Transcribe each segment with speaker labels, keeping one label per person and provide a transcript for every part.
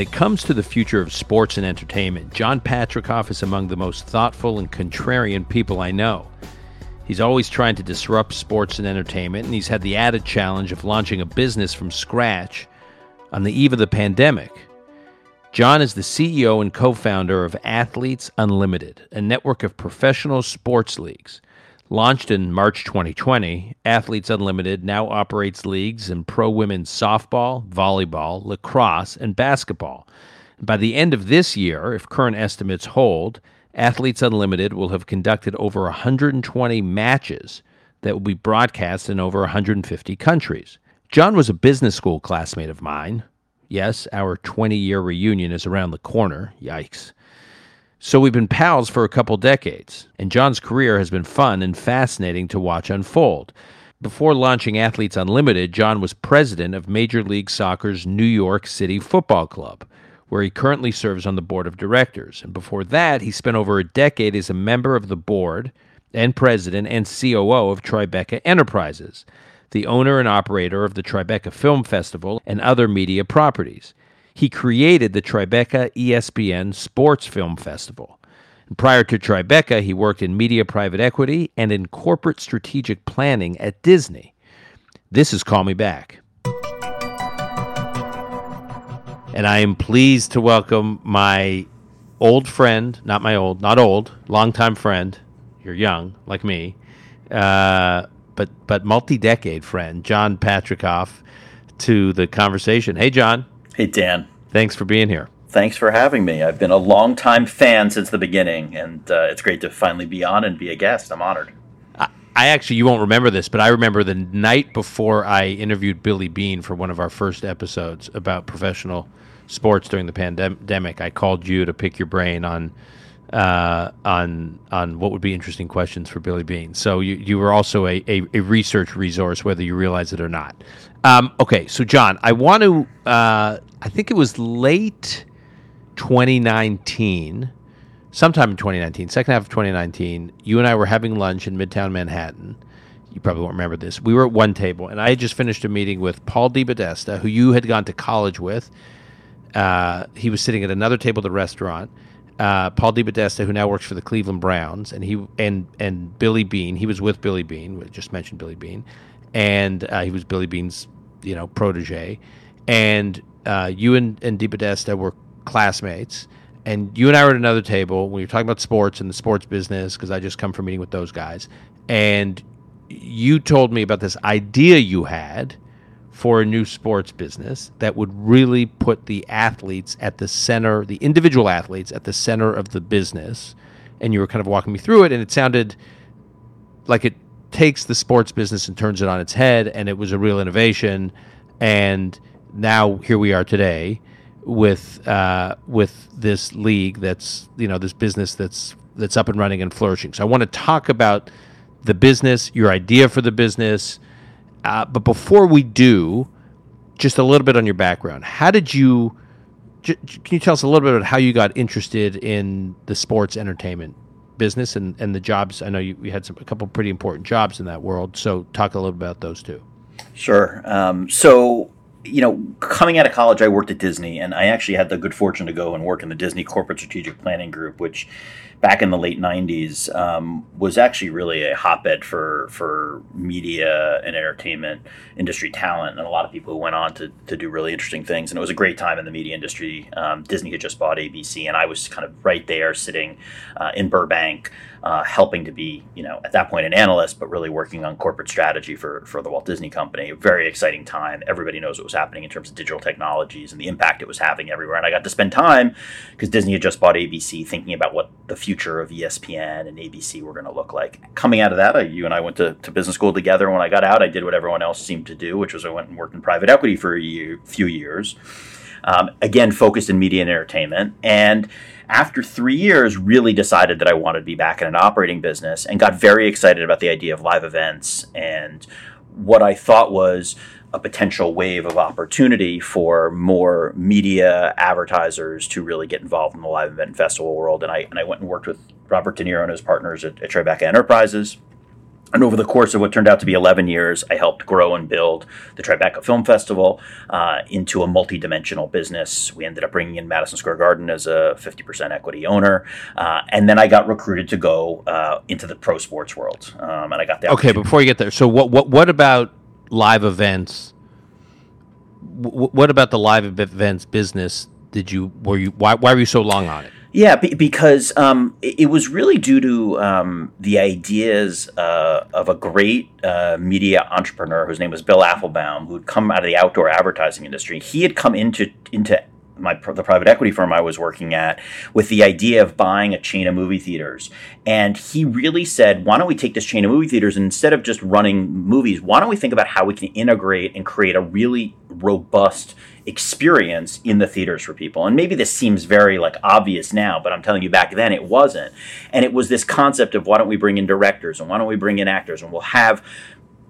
Speaker 1: When it comes to the future of sports and entertainment, John Patricof is among the most thoughtful and contrarian people I know. He's always trying to disrupt sports and entertainment, and he's had the added challenge of launching a business from scratch on the eve of the pandemic. John is the CEO and co founder of Athletes Unlimited, a network of professional sports leagues. Launched in March 2020, Athletes Unlimited now operates leagues in pro women's softball, volleyball, lacrosse, and basketball. By the end of this year, if current estimates hold, Athletes Unlimited will have conducted over 120 matches that will be broadcast in over 150 countries. John was a business school classmate of mine. Yes, our 20 year reunion is around the corner. Yikes. So we've been pals for a couple decades, and John's career has been fun and fascinating to watch unfold. Before launching Athletes Unlimited, John was president of Major League Soccer's New York City Football Club, where he currently serves on the board of directors. And before that, he spent over a decade as a member of the board and president and COO of Tribeca Enterprises, the owner and operator of the Tribeca Film Festival and other media properties. He created the Tribeca ESPN Sports Film Festival. Prior to Tribeca, he worked in media private equity and in corporate strategic planning at Disney. This is Call Me Back. And I am pleased to welcome my old friend, not my old, not old, longtime friend. You're young, like me, uh, but but multi-decade friend, John Patricof, to the conversation. Hey, John.
Speaker 2: Hey, Dan.
Speaker 1: Thanks for being here.
Speaker 2: Thanks for having me. I've been a longtime fan since the beginning, and uh, it's great to finally be on and be a guest. I'm honored.
Speaker 1: I, I actually, you won't remember this, but I remember the night before I interviewed Billy Beane for one of our first episodes about professional sports during the pandemic. I called you to pick your brain on uh, on on what would be interesting questions for Billy Beane. So you, you were also a, a, a research resource, whether you realize it or not. Um, okay, so John, I want to. Uh, I think it was late 2019, sometime in 2019, second half of 2019. You and I were having lunch in Midtown Manhattan. You probably won't remember this. We were at one table, and I had just finished a meeting with Paul DePodesta, who you had gone to college with. Uh, he was sitting at another table at the restaurant uh, Paul DePodesta, who now works for the Cleveland Browns, and he and and Billy Beane. He was with Billy Beane. We just mentioned Billy Beane, and uh, he was Billy Beane's you know protege. And uh, you and and DePodesta were classmates, and you and I were at another table you were talking about sports and the sports business because I just come from meeting with those guys, and you told me about this idea you had for a new sports business that would really put the athletes at the center, the individual athletes at the center of the business. And you were kind of walking me through it, and it sounded like it takes the sports business and turns it on its head, and it was a real innovation. And now here we are today with uh, with this league that's you know this business that's that's up and running and flourishing. So I want to talk about the business, your idea for the business, uh, but before we do, just a little bit on your background. How did you? J- can you tell us a little bit about how you got interested in the sports entertainment business and, and the jobs? I know you, you had some a couple pretty important jobs in that world. So talk a little bit about those too.
Speaker 2: Sure. Um, so you know, coming out of college, I worked at Disney, and I actually had the good fortune to go and work in the Disney Corporate Strategic Planning Group, which back in the late 90s um, was actually really a hotbed for for media and entertainment industry talent. And a lot of people who went on to, to do really interesting things. And it was a great time in the media industry. Um, disney had just bought abc and i was kind of right there sitting uh, in burbank uh, helping to be you know at that point an analyst but really working on corporate strategy for for the walt disney company. A very exciting time. Everybody knows what was happening in terms of digital technologies and the impact it was having everywhere. And i got to spend time because disney had just bought abc thinking about what the future future of ESPN and ABC were going to look like. Coming out of that, I, you and I went to, to business school together. When I got out, I did what everyone else seemed to do, which was I went and worked in private equity for a year, few years. Um, again, focused in media and entertainment. And after three years, really decided that I wanted to be back in an operating business and got very excited about the idea of live events and what I thought was a potential wave of opportunity for more media advertisers to really get involved in the live event and festival world. And I and I went and worked with Robert De Niro and his partners at, at Tribeca Enterprises. And over the course of what turned out to be 11 years, I helped grow and build the Tribeca Film Festival uh, into a multi-dimensional business. We ended up bringing in Madison Square Garden as a 50% equity owner, uh, and then I got recruited to go uh, into the pro sports world. Um, and I got the
Speaker 1: okay. Before you get there, so what what what about live events? W- what about the live events business? Did you were you why why were you so long on it?
Speaker 2: Yeah, b- because um, it, it, was really due to um, the ideas uh, of a great uh, media entrepreneur whose name was Bill Appelbaum, who'd come out of the outdoor advertising industry. He had come into into my the private equity firm I was working at with the idea of buying a chain of movie theaters. And he really said, why don't we take this chain of movie theaters and instead of just running movies, why don't we think about how we can integrate and create a really robust experience in the theaters for people. And maybe this seems very like obvious now, but I'm telling you back then it wasn't. And it was this concept of why don't we bring in directors and why don't we bring in actors and we'll have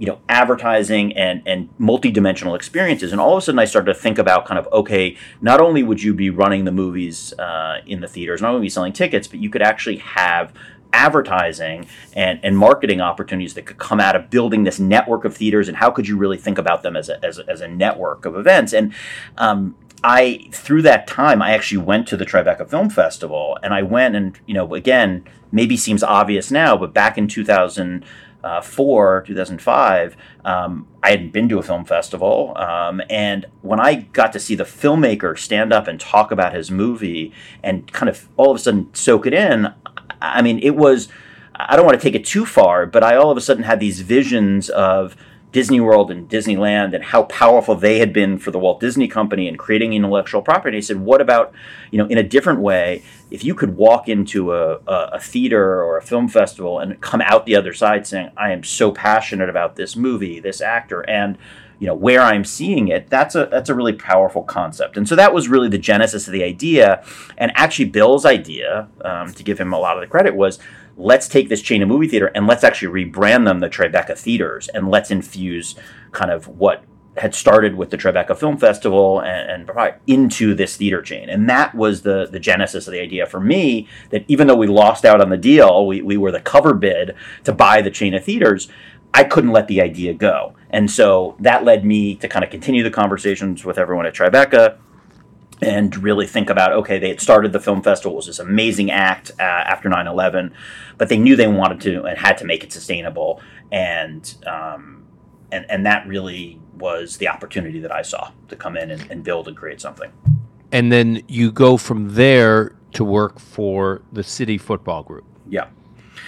Speaker 2: you know advertising and and multi-dimensional experiences. And all of a sudden i started to think about kind of okay not only would you be running the movies uh, in the theaters not only be selling tickets but you could actually have advertising and, and marketing opportunities that could come out of building this network of theaters and how could you really think about them as a, as a, as a network of events? And um, I through that time I actually went to the Tribeca Film Festival and I went and you know again maybe seems obvious now but back in 2000 uh, 2005, um, I hadn't been to a film festival. Um, and when I got to see the filmmaker stand up and talk about his movie and kind of all of a sudden soak it in, I mean, it was, I don't want to take it too far, but I all of a sudden had these visions of Disney World and Disneyland and how powerful they had been for the Walt Disney Company and creating intellectual property. He said, what about, you know, in a different way, if you could walk into a, a, a, theater or a film festival and come out the other side saying, I am so passionate about this movie, this actor, and you know where I'm seeing it, that's a that's a really powerful concept. And so that was really the genesis of the idea. And actually, Bill's idea, um, to give him a lot of the credit, was let's take this chain of movie theater and let's actually rebrand them the Tribeca Theaters and let's infuse kind of what had started with the Tribeca Film Festival and, and, into this theater chain. And that was the, the genesis of the idea for me that even though we lost out on the deal, we, we were the cover bid to buy the chain of theaters, I couldn't let the idea go. And so that led me to kind of continue the conversations with everyone at Tribeca and really think about okay they had started the film festival it was this amazing act uh, after 9-11 but they knew they wanted to and had to make it sustainable. And um, and and that really was the opportunity that i saw to come in and, and build and create something.
Speaker 1: And then you go from there to work for the city football group.
Speaker 2: Yeah.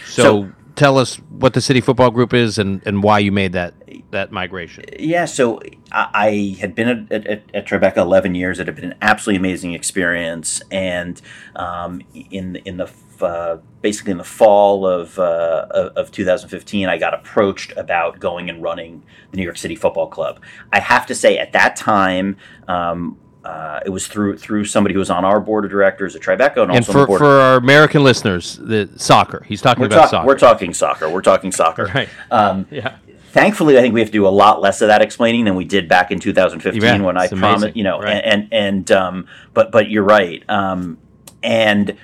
Speaker 1: So, so tell us what the City Football Group is and, and why you made that that migration.
Speaker 2: Yeah, so I, had been at, at, at, Tribeca 11 years. It had been an absolutely amazing experience, and um, in in the uh, basically in the fall of, uh, of 2015, I got approached about going and running the New York City Football Club. I have to say, at that time, um, uh, it was through through somebody who was on our board of directors at Tribeca, and,
Speaker 1: and for, for our American listeners, the soccer. He's talking
Speaker 2: we're
Speaker 1: about talk, soccer.
Speaker 2: We're talking soccer. We're talking soccer.
Speaker 1: Right. Um, yeah.
Speaker 2: Thankfully, I think we have to do a lot less of that explaining than we did back in 2015 yeah, when I promised. You know, right. and and, and um, but but you're right. Um, and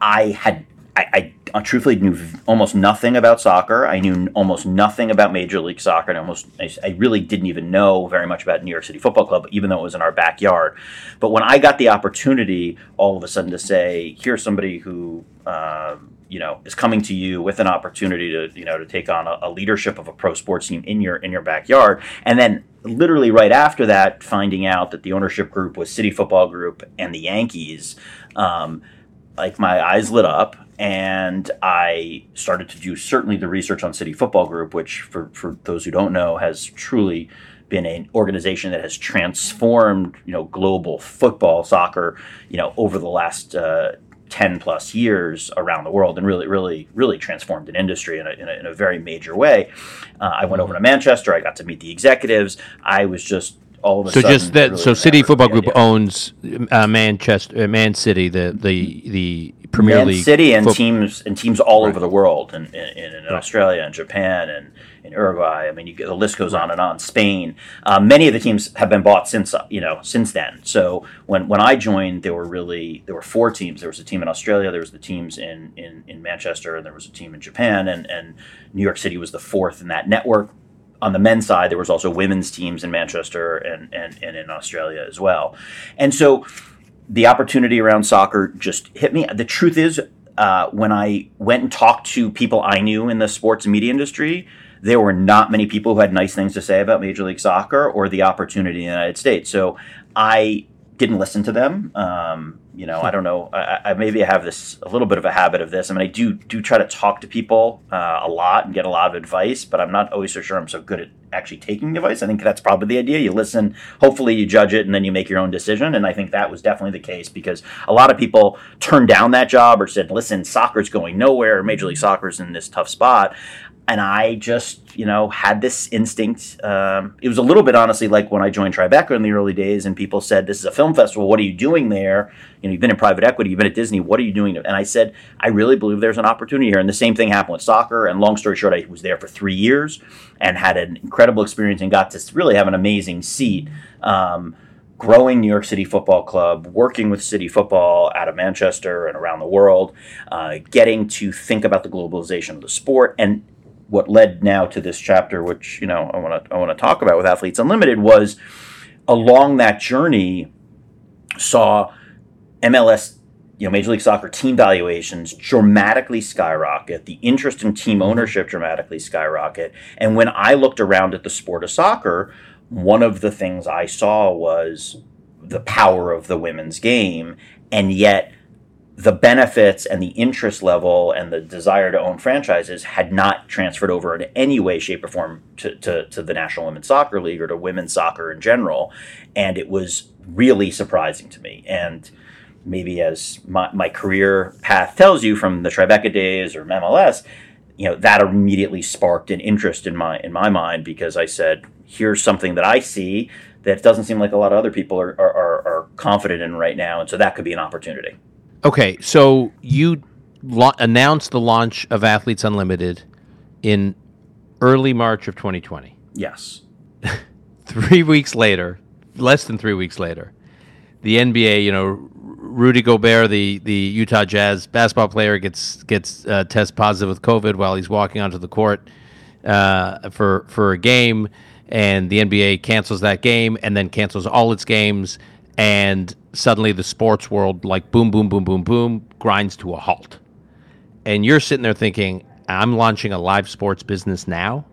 Speaker 2: I had I, I, truthfully knew almost nothing about soccer. I knew almost nothing about Major League Soccer, and almost I, I, really didn't even know very much about New York City Football Club, even though it was in our backyard. But when I got the opportunity, all of a sudden, to say, "Here's somebody who." Uh, you know, is coming to you with an opportunity to, you know, to take on a, a leadership of a pro sports team in your in your backyard, and then literally right after that, finding out that the ownership group was City Football Group and the Yankees, um, like my eyes lit up and I started to do certainly the research on City Football Group, which, for, for those who don't know, has truly been an organization that has transformed, you know, global football, soccer, you know, over the last uh, 10 plus years around the world and really, really, really transformed an industry in a, in a, in a very major way. Uh, I went over to Manchester. I got to meet the executives. I was just all of a
Speaker 1: so
Speaker 2: sudden,
Speaker 1: just that. Really so City Football Group owns uh, Manchester, uh, Man City, the the the Premier
Speaker 2: Man
Speaker 1: League
Speaker 2: City and
Speaker 1: foot-
Speaker 2: teams and teams all
Speaker 1: Right.
Speaker 2: over the world, and in, in, in Australia and Japan and in Uruguay. I mean, you get, the list goes on and on. Spain. Um, many of the teams have been bought since uh, you know since then. So when when I joined, there were really there were four teams. There was a team in Australia. There was the teams in in, in Manchester, and there was a team in Japan, and and New York City was the fourth in that network. On the men's side, there was also women's teams in Manchester and, and, and in Australia as well. And so the opportunity around soccer just hit me. The truth is, uh, when I went and talked to people I knew in the sports media industry, there were not many people who had nice things to say about Major League Soccer or the opportunity in the United States. So I didn't listen to them. Um, you know, I don't know. I, I maybe I have this a little bit of a habit of this. I mean, I do do try to talk to people uh, a lot and get a lot of advice, but I'm not always so sure I'm so good at actually taking advice. I think that's probably the idea. You listen, hopefully you judge it, and then you make your own decision. And I think that was definitely the case because a lot of people turned down that job or said, "Listen, soccer's going nowhere. Major League Soccer's in this tough spot." And I just, you know, had this instinct. Um, it was a little bit, honestly, like when I joined Tribeca in the early days, and people said, "This is a film festival. What are you doing there? You know, you've been in private equity, you've been at Disney. What are you doing?" And I said, "I really believe there's an opportunity here." And the same thing happened with soccer. And long story short, I was there for three years and had an incredible experience and got to really have an amazing seat. Um, growing New York City Football Club, working with City Football out of Manchester and around the world, uh, getting to think about the globalization of the sport, and what led now to this chapter, which you know I want to I want to talk about with Athletes Unlimited, was along that journey saw MLS, you know, Major League Soccer team valuations dramatically skyrocket, the interest in team ownership dramatically skyrocket, and when I looked around at the sport of soccer, one of the things I saw was the power of the women's game, and yet the benefits and the interest level and the desire to own franchises had not transferred over in any way, shape, or form to, to, to, the National Women's Soccer League or to women's soccer in general. And it was really surprising to me. And maybe as my, my career path tells you from the Tribeca days or MLS, you know, that immediately sparked an interest in my in my mind because I said, here's something that I see that doesn't seem like a lot of other people are, are, are, are confident in right now. And so that could be an opportunity.
Speaker 1: Okay, so you la- announced the launch of Athletes Unlimited in early March of 2020.
Speaker 2: Yes.
Speaker 1: Three weeks later, less than three weeks later, the NBA, you know, Rudy Gobert, the, the Utah Jazz basketball player, gets gets uh, test positive with COVID while he's walking onto the court uh, for for a game, and the NBA cancels that game and then cancels all its games and suddenly the sports world like boom boom boom boom boom grinds to a halt. And you're sitting there thinking i'm launching a live sports business now?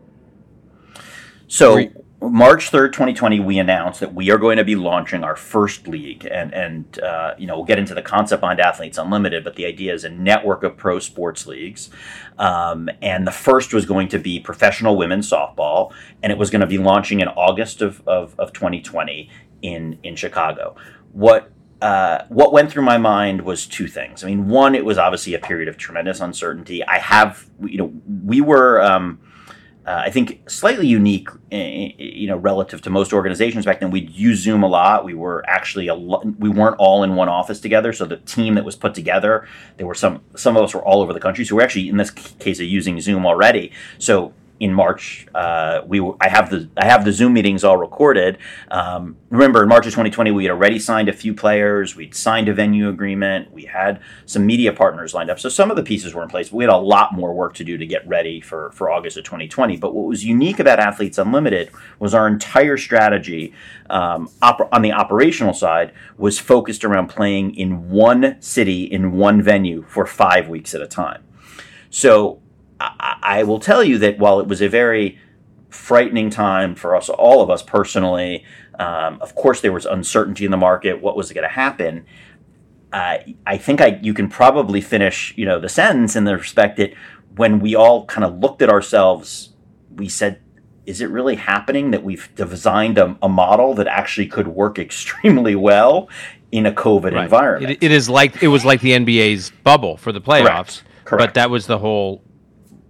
Speaker 2: So march 3rd 2020 we announced that we are going to be launching our first league. And and uh, you know we'll get into the concept behind athletes unlimited but the idea is a network of pro sports leagues. Um, and the first was going to be professional women's softball and it was going to be launching in august of, of, of 2020 in in Chicago. What uh, what went through my mind was two things. I mean, one, it was obviously a period of tremendous uncertainty. I have, you know, we were, um, uh, I think, slightly unique, you know, relative to most organizations back then. We'd use Zoom a lot. We were actually a lo- we weren't all in one office together. So the team that was put together, there were some some of us were all over the country. So we're actually in this case of using Zoom already. So in March. Uh, we I have the I have the Zoom meetings all recorded. Um, remember, in March of 2020, we had already signed a few players. We'd signed a venue agreement. We had some media partners lined up. So some of the pieces were in place. But we had a lot more work to do to get ready for for August of 2020. But what was unique about Athletes Unlimited was our entire strategy um, op- on the operational side was focused around playing in one city in one venue for five weeks at a time. So I, will tell you that while it was a very frightening time for us, all of us personally, um, of course there was uncertainty in the market. What was going to happen? Uh, I think I you can probably finish you know the sentence in the respect that when we all kind of looked at ourselves, we said, "Is it really happening that we've designed a, a model that actually could work extremely well in a COVID right. environment?"
Speaker 1: It, it is like it was like the NBA's bubble for the playoffs,
Speaker 2: Correct. Correct.
Speaker 1: but that was the whole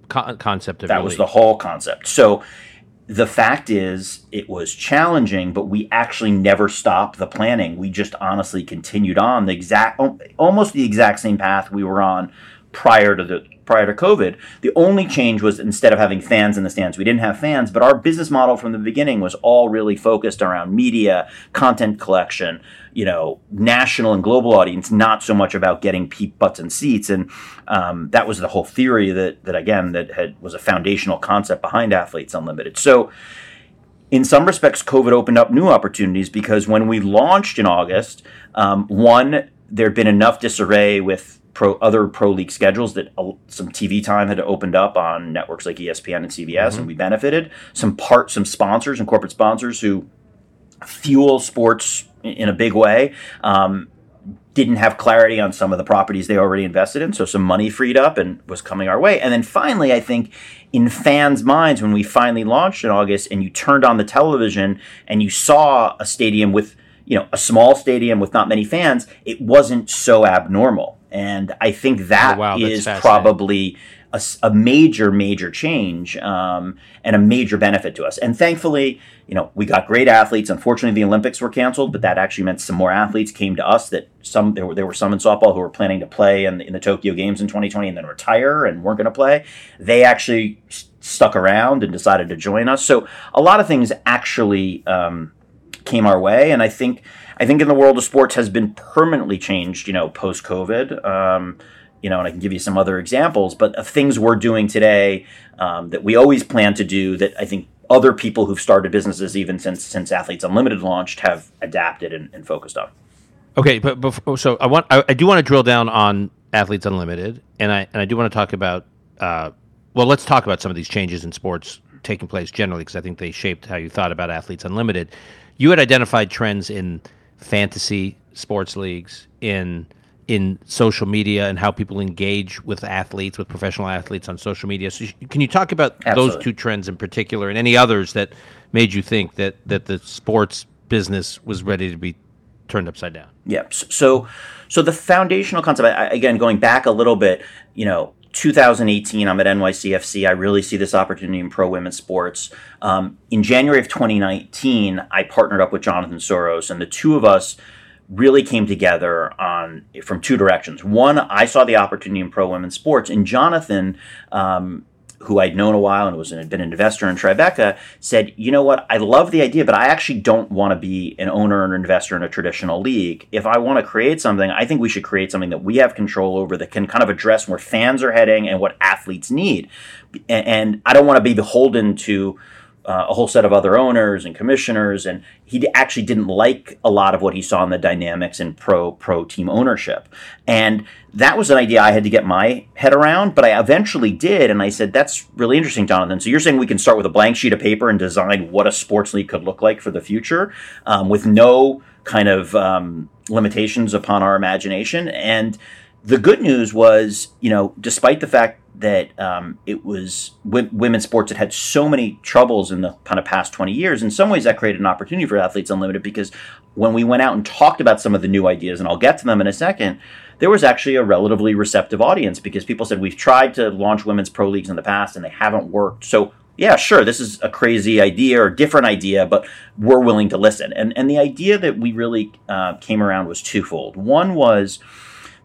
Speaker 1: concept of
Speaker 2: that was the whole concept. So the fact is, it was challenging, but we actually never stopped the planning. We just honestly continued on the exact, almost the exact same path we were on prior to the prior to COVID. The only change was instead of having fans in the stands, we didn't have fans, but our business model from the beginning was all really focused around media, content collection, you know, national and global audience, not so much about getting peep butts and seats. And um, that was the whole theory that that again that had was a foundational concept behind Athletes Unlimited. So in some respects, COVID opened up new opportunities because when we launched in August, um, one, there'd been enough disarray with pro other pro league schedules that uh, some TV time had opened up on networks like ESPN and CBS, mm-hmm. and we benefited. Some part, some sponsors and corporate sponsors who fuel sports in a big way. Um, didn't have clarity on some of the properties they already invested in, so some money freed up and was coming our way. And then finally, I think in fans' minds, when we finally launched in August, and you turned on the television and you saw a stadium with you know a small stadium with not many fans, it wasn't so abnormal. And I think that oh, wow, is probably a, a, major, major change um, and a major benefit to us. And thankfully, you know, we got great athletes. Unfortunately, the Olympics were canceled, but that actually meant some more athletes came to us. That some there were there were some in softball who were planning to play in, in the Tokyo Games in 2020 and then retire and weren't going to play. They actually stuck around and decided to join us. So a lot of things actually um, came our way, and I think I think in the world of sports has been permanently changed, you know, post COVID. Um, you know, and I can give you some other examples, but of things we're doing today um, that we always plan to do that I think other people who've started businesses even since since Athletes Unlimited launched have adapted and, and focused on.
Speaker 1: Okay, but before, so I want I, I, do want to drill down on Athletes Unlimited, and I and I do want to talk about uh, well, let's talk about some of these changes in sports taking place generally because I think they shaped how you thought about Athletes Unlimited. You had identified trends in fantasy sports leagues, in in social media and how people engage with athletes, with professional athletes on social media. So, can you talk about Absolutely. those two trends in particular, and any others that made you think that that the sports business was ready to be turned upside down?
Speaker 2: Yeah. So, so the foundational concept, again, going back a little bit, you know, 2018, I'm at NYCFC. I really see this opportunity in pro women's sports. Um, in January of 2019, I partnered up with Jonathan Soros, and the two of us really came together on from two directions. One, I saw the opportunity in pro women's sports, and Jonathan um, who I'd known a while and was an, been an investor in Tribeca, said, you know what, I love the idea, but I actually don't want to be an owner or an investor in a traditional league. If I want to create something, I think we should create something that we have control over that can kind of address where fans are heading and what athletes need. And, and I don't want to be beholden to uh, a whole set of other owners and commissioners, and he actually didn't like a lot of what he saw in the dynamics in pro pro team ownership. And that was an idea I had to get my head around, but I eventually did, and I said, "That's really interesting, Jonathan." So you're saying we can start with a blank sheet of paper and design what a sports league could look like for the future, um, with no kind of um, limitations upon our imagination. And the good news was, you know, despite the fact that um, it was w- women's sports that had so many troubles in the kind of past 20 years. In some ways, that created an opportunity for Athletes Unlimited because when we went out and talked about some of the new ideas, and I'll get to them in a second, there was actually a relatively receptive audience because people said, We've tried to launch women's pro leagues in the past and they haven't worked. So, yeah, sure, this is a crazy idea or different idea, but we're willing to listen. And, and the idea that we really uh, came around was twofold. One was,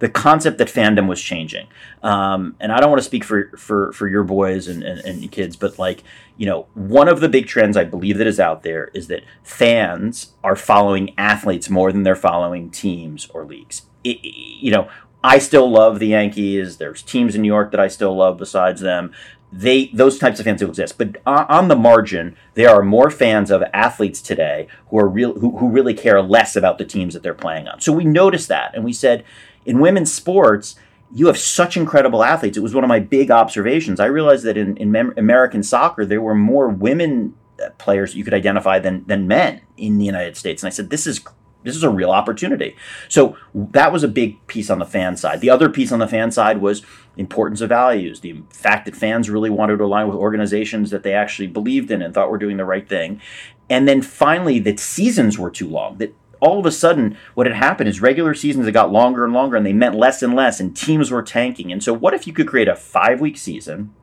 Speaker 2: the concept that fandom was changing. Um, and I don't want to speak for for for your boys and, and, and kids, but like you know, one of the big trends I believe that is out there is that fans are following athletes more than they're following teams or leagues. It, you know, I still love the Yankees. There's teams in New York that I still love besides them. They those types of fans do exist, but on the margin, there are more fans of athletes today who are real who, who really care less about the teams that they're playing on. So we noticed that, and we said, in women's sports, you have such incredible athletes. It was one of my big observations. I realized that in, in American soccer, there were more women uh, players you could identify than than men in the United States. And I said, this is this is a real opportunity. So that was a big piece on the fan side. The other piece on the fan side was importance of values, the fact that fans really wanted to align with organizations that they actually believed in and thought were doing the right thing. And then finally, that seasons were too long, that all of a sudden, what had happened is regular seasons had got longer and longer, and they meant less and less, and teams were tanking. And so, what if you could create a five week season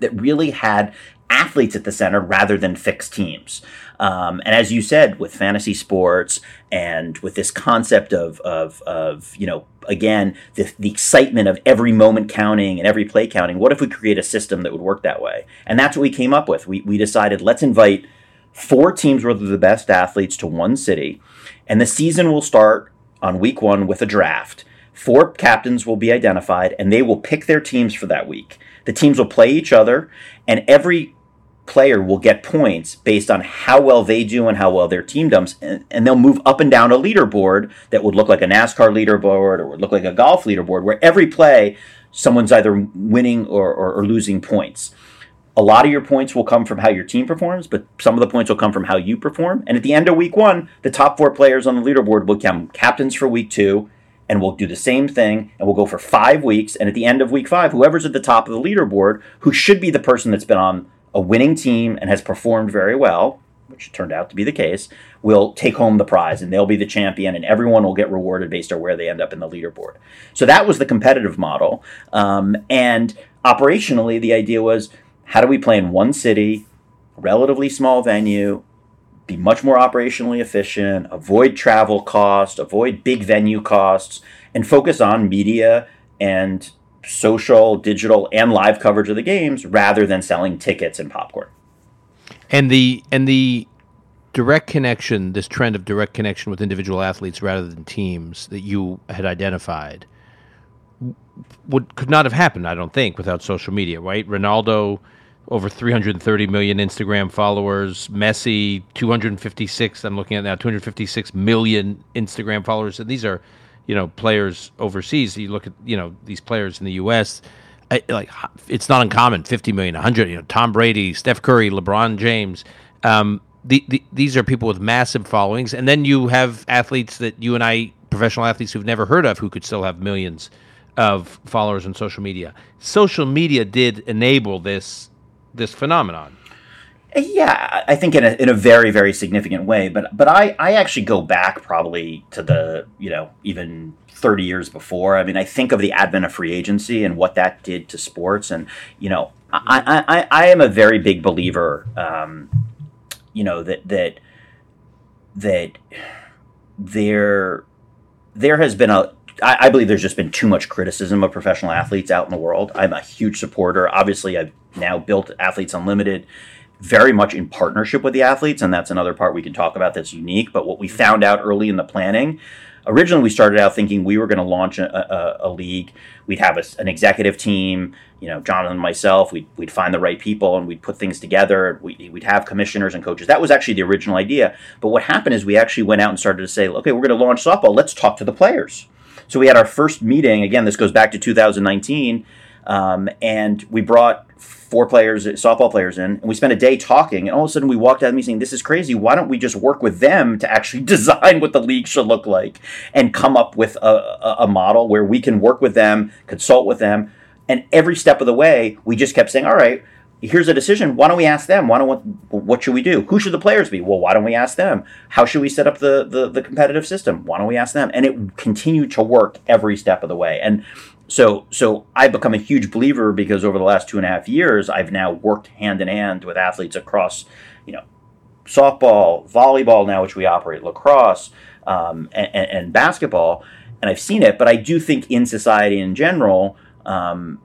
Speaker 2: that really had athletes at the center rather than fixed teams. Um, and as you said, with fantasy sports and with this concept of, of, of you know, again, the, the excitement of every moment counting and every play counting, what if we create a system that would work that way? And that's what we came up with. We, we decided let's invite four teams worth of the best athletes to one city, and the season will start on week one with a draft. Four captains will be identified, and they will pick their teams for that week. The teams will play each other, and every player will get points based on how well they do and how well their team does, and, they'll move up and down a leaderboard that would look like a NASCAR leaderboard or would look like a golf leaderboard, where every play someone's either winning or, or, or losing points. A lot of your points will come from how your team performs, but some of the points will come from how you perform. And at the end of week one, the top four players on the leaderboard will become captains for week two, and we'll do the same thing and we'll go for five weeks. And at the end of week five, whoever's at the top of the leaderboard, who should be the person that's been on a winning team and has performed very well, which turned out to be the case, will take home the prize and they'll be the champion and everyone will get rewarded based on where they end up in the leaderboard. So that was the competitive model. Um, and operationally, the idea was how do we play in one city, relatively small venue, be much more operationally efficient, avoid travel costs, avoid big venue costs, and focus on media and social, digital, and live coverage of the games rather than selling tickets and popcorn.
Speaker 1: And the and the direct connection, this trend of direct connection with individual athletes rather than teams that you had identified, would could not have happened, I don't think, without social media, right? Ronaldo over 330 million Instagram followers. Messi, 256. I'm looking at now 256 million Instagram followers, and these are you know players overseas. You look at you know these players in the U.S. I, like it's not uncommon 50 million 100 you know tom brady steph curry lebron james um, the, the, these are people with massive followings and then you have athletes that you and i professional athletes who've never heard of who could still have millions of followers on social media social media did enable this this phenomenon
Speaker 2: yeah, I think in a, in a very very significant way. But but I, I actually go back probably to the you know even 30 years before. I mean, I think of the advent of free agency and what that did to sports. And you know, I I, I am a very big believer. Um, you know that that that there there has been a I, believe there's just been too much criticism of professional athletes out in the world. I'm a huge supporter. Obviously, I've now built Athletes Unlimited very much in partnership with the athletes, and that's another part we can talk about that's unique. But what we found out early in the planning, originally we started out thinking we were going to launch a, a, a, league. We'd have a, an executive team, you know, Jonathan and myself. We'd, we'd find the right people and we'd put things together. We, would have commissioners and coaches. That was actually the original idea. But what happened is we actually went out and started to say, okay, we're going to launch softball. Let's talk to the players. So we had our first meeting. Again, this goes back to 2019. Um, and we brought four players, softball players in, and we spent a day talking. And all of a sudden, we walked out of the meeting saying, "This is crazy. Why don't we just work with them to actually design what the league should look like and come up with a, a model where we can work with them, consult with them, and every step of the way, we just kept saying, "All right." Here's a decision. Why don't we ask them? Why don't what, should we do? Who should the players be? Well, why don't we ask them? How should we set up the, the the competitive system? Why don't we ask them? And it continued to work every step of the way. And so so I've become a huge believer because over the last two and a half years, I've now worked hand in hand with athletes across, you know, softball, volleyball now, which we operate, lacrosse, um, and, and, basketball, and I've seen it. But I do think in society in general, um,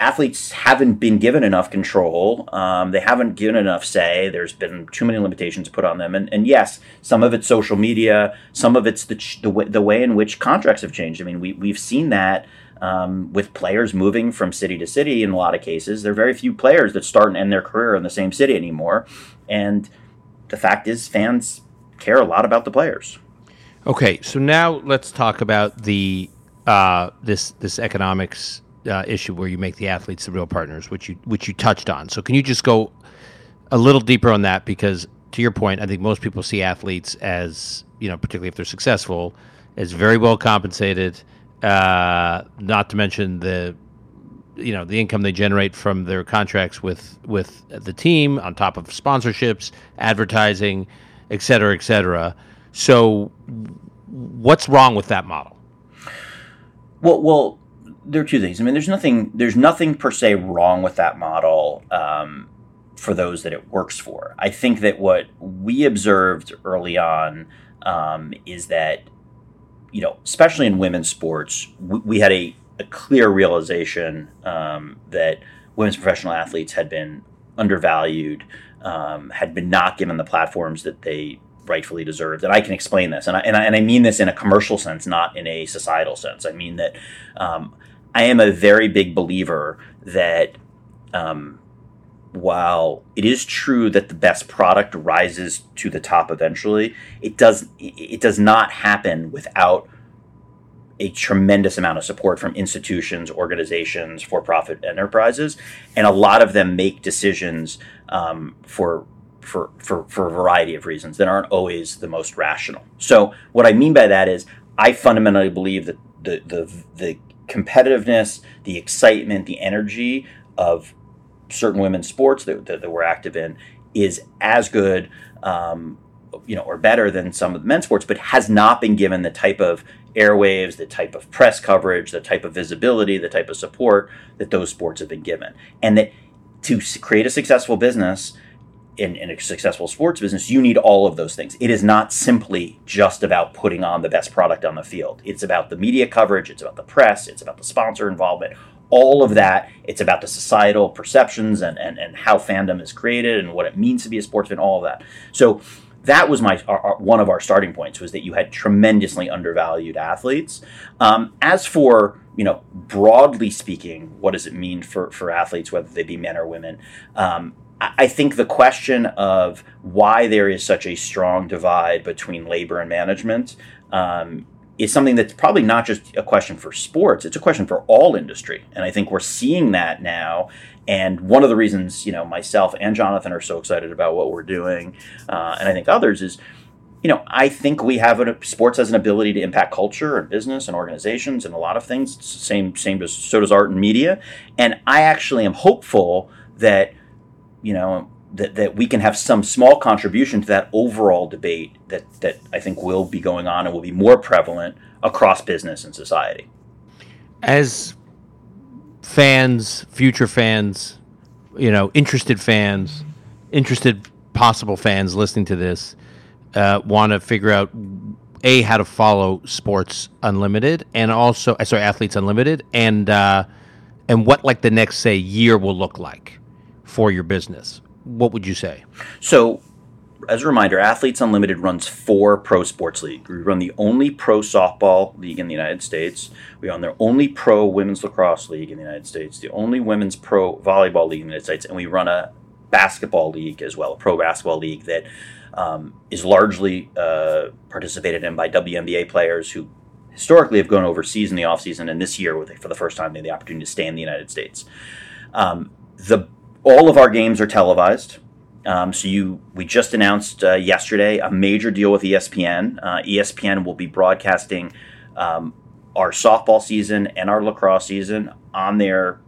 Speaker 2: athletes haven't been given enough control. Um, they haven't given enough say. There's been too many limitations put on them. And, and yes, some of it's social media. Some of it's the, the, way, the way in which contracts have changed. I mean, we, we've seen that um, with players moving from city to city in a lot of cases. There are very few players that start and end their career in the same city anymore. And the fact is, fans care a lot about the players.
Speaker 1: Okay, so now let's talk about the uh, this this economics uh, issue where you make the athletes the real partners, which you which you touched on. So can you just go a little deeper on that? Because to your point, I think most people see athletes as you know, particularly if they're successful, as very well compensated. Uh, not to mention the you know the income they generate from their contracts with with the team on top of sponsorships advertising et cetera et cetera so what's wrong with that model
Speaker 2: well well there are two things. I mean, there's nothing there's nothing per se wrong with that model. Um, for those that it works for. I think that what we observed early on um, is that, you know, especially in women's sports, we, we had a, a, clear realization um, that women's professional athletes had been undervalued, um, had been not given the platforms that they rightfully deserved. And I can explain this, and I, and I, and I mean this in a commercial sense, not in a societal sense. I mean that um, I am a very big believer that um, while it is true that the best product rises to the top eventually, it does it does not happen without a tremendous amount of support from institutions, organizations, for-profit enterprises, and a lot of them make decisions um, for for, for, for a variety of reasons that aren't always the most rational. So what I mean by that is I fundamentally believe that the the, the competitiveness, the excitement, the energy of certain women's sports that, that, that we're active in is as good, um, you know, or better than some of the men's sports, but has not been given the type of airwaves, the type of press coverage, the type of visibility, the type of support that those sports have been given. And that to create a successful business in, in, a successful sports business, you need all of those things. It is not simply just about putting on the best product on the field. It's about the media coverage, it's about the press, it's about the sponsor involvement all of that. It's about the societal perceptions and, and, and how fandom is created and what it means to be a sportsman, all of that. So that was my our, our, one of our starting points was that you had tremendously undervalued athletes. Um, as for you know broadly speaking, what does it mean for for athletes, whether they be men or women? Um, I think the question of why there is such a strong divide between labor and management um, is something that's probably not just a question for sports, it's a question for all industry. And I think we're seeing that now. And one of the reasons, you know, myself and Jonathan are so excited about what we're doing, uh, and I think others, is, you know, I think we have a sports has an ability to impact culture and business and organizations and a lot of things. Same, same as so does art and media. And I actually am hopeful that, you know, that, that we can have some small contribution to that overall debate that, that I think will be going on and will be more prevalent across business and society.
Speaker 1: As fans, future fans, you know, interested fans, interested possible fans listening to this, uh, want to figure out a how to follow Sports Unlimited and also sorry Athletes Unlimited and uh, and what like the next say year will look like for your business what would you say?
Speaker 2: So, as a reminder, Athletes Unlimited runs four pro sports leagues. We run the only pro softball league in the United States. We run the only pro women's lacrosse league in the United States, the only women's pro volleyball league in the United States, and we run a basketball league as well, a pro basketball league that um, is largely uh, participated in by WNBA players who historically have gone overseas in the offseason, and this year, for the first time, they had the opportunity to stay in the United States. Um, the all of our games are televised. Um, so you, we just announced uh, yesterday a major deal with ESPN. Uh, ESPN will be broadcasting um, our softball season and our lacrosse season on their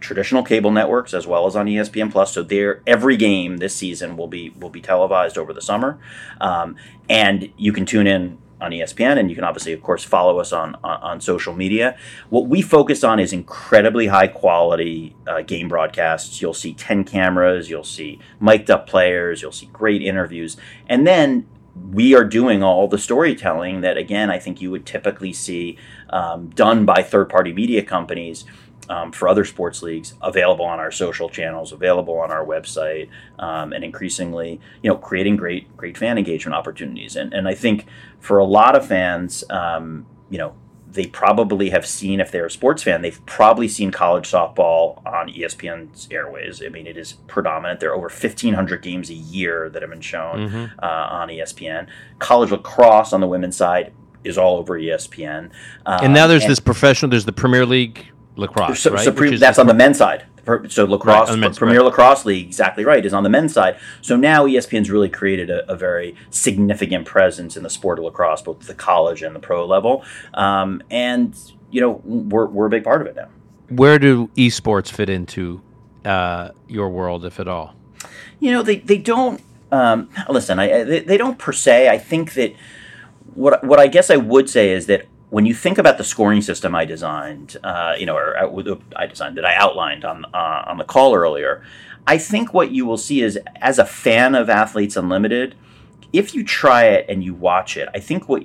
Speaker 2: traditional cable networks as well as on ESPN Plus. So every game this season will be will be televised over the summer, um, and you can tune in on ESPN, and you can obviously, of course, follow us on, on, on social media. What we focus on is incredibly high quality uh, game broadcasts. You'll see 10 cameras, you'll see mic'd up players, you'll see great interviews. And then we are doing all the storytelling that, again, I think you would typically see um, done by third party media companies um, for other sports leagues available on our social channels, available on our website, um, and increasingly, you know, creating great great fan engagement opportunities. And and I think for a lot of fans, um, you know, they probably have seen if they're a sports fan, they've probably seen college softball on ESPN's airways. I mean, it is predominant. There are over 1,500 games a year that have been shown mm-hmm. uh, on ESPN. College lacrosse on the women's side is all over ESPN.
Speaker 1: Um, and now there's and, this professional. There's the Premier League lacrosse, so, right?
Speaker 2: So pre- that's on the men's side. So lacrosse, right, Premier right. Lacrosse League, exactly right, is on the men's side. So now ESPN's really created a, a, very significant presence in the sport of lacrosse, both the college and the pro level. Um, and you know, we're we're a big part of it now.
Speaker 1: Where do esports fit into uh, your world, if at all?
Speaker 2: You know, they they don't. Um, listen, I, they, they don't per se. I think that what what I guess I would say is that when you think about the scoring system I designed, uh, you know, or uh, I designed that I outlined on uh, on the call earlier, I think what you will see is, as a fan of Athletes Unlimited, if you try it and you watch it, I think what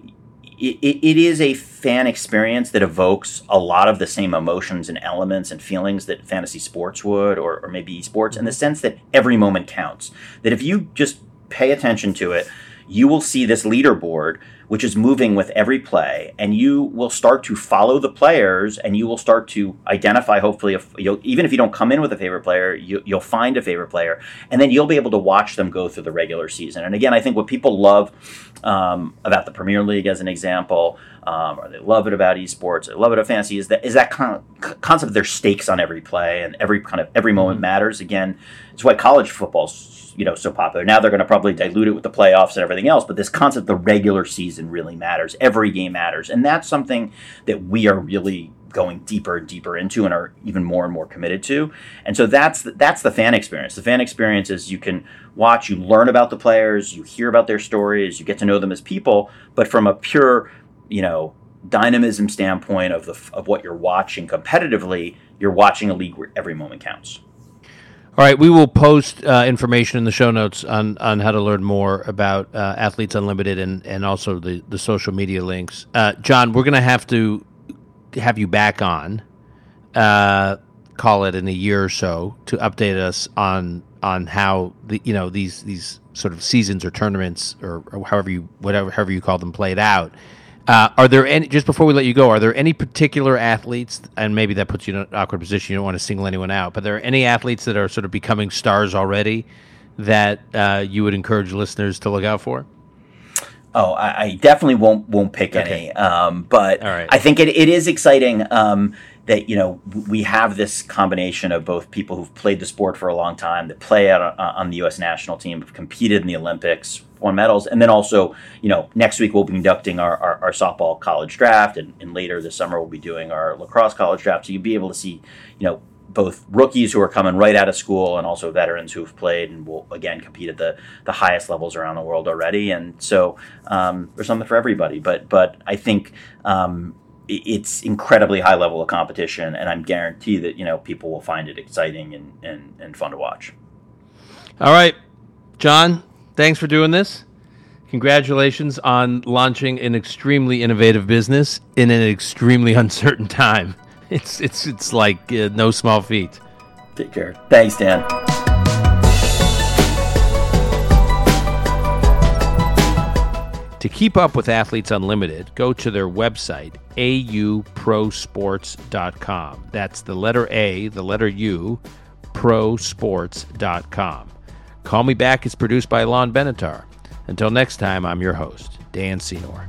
Speaker 2: it, it is a fan experience that evokes a lot of the same emotions and elements and feelings that fantasy sports would, or, or maybe esports, in the sense that every moment counts. That if you just pay attention to it, you will see this leaderboard which is moving with every play, and you will start to follow the players, and you will start to identify. Hopefully, if even if you don't come in with a favorite player, you, will find a favorite player, and then you'll be able to watch them go through the regular season. And again, I think what people love um, about the Premier League, as an example, um, or they love it about esports, they love it about fantasy, is that is that kind of concept. There's stakes on every play, and every kind of every moment mm-hmm. matters. Again, it's why college football's you know so popular. Now they're going to probably dilute it with the playoffs and everything else, but this concept, the regular season, really matters. Every game matters, and that's something that we are really going deeper and deeper into and are even more and more committed to. And so that's the, that's the fan experience. The fan experience is you can watch, you learn about the players, you hear about their stories, you get to know them as people, but from a pure, you know, dynamism standpoint of the of what you're watching competitively, you're watching a league where every moment counts.
Speaker 1: All right, we will post uh, information in the show notes on, on how to learn more about uh, Athletes Unlimited and, and also the, the social media links. Uh, John, we're going to have to have you back on, uh, call it in a year or so, to update us on on how the you know these these sort of seasons or tournaments or, or however you whatever however you call them played out. Uh, are there any just before we let you go? Are there any particular athletes, and maybe that puts you in an awkward position? You don't want to single anyone out, but are there any athletes that are sort of becoming stars already that uh, you would encourage listeners to look out for?
Speaker 2: Oh, I, I definitely won't won't pick okay. any, um, but I think it, it is exciting. Um, that you know we have this combination of both people who've played the sport for a long time that play on, on the U.S. national team, have competed in the Olympics, won medals, and then also you know next week we'll be conducting our, our, our softball college draft, and, and, later this summer we'll be doing our lacrosse college draft. So you'll be able to see you know both rookies who are coming right out of school and also veterans who've played and will again compete at the, the highest levels around the world already and so um, there's something for everybody but but I think um, it's incredibly high level of competition, and I'm guaranteed that you know people will find it exciting and, and, and fun to watch.
Speaker 1: All right, John, thanks for doing this. Congratulations on launching an extremely innovative business in an extremely uncertain time. It's it's it's like uh, no small feat.
Speaker 2: Take care. Thanks, Dan.
Speaker 1: To keep up with Athletes Unlimited, go to their website, auprosports.com. That's the letter A, the letter U, prosports.com. Call Me Back is produced by Lon Benatar. Until next time, I'm your host, Dan Senor.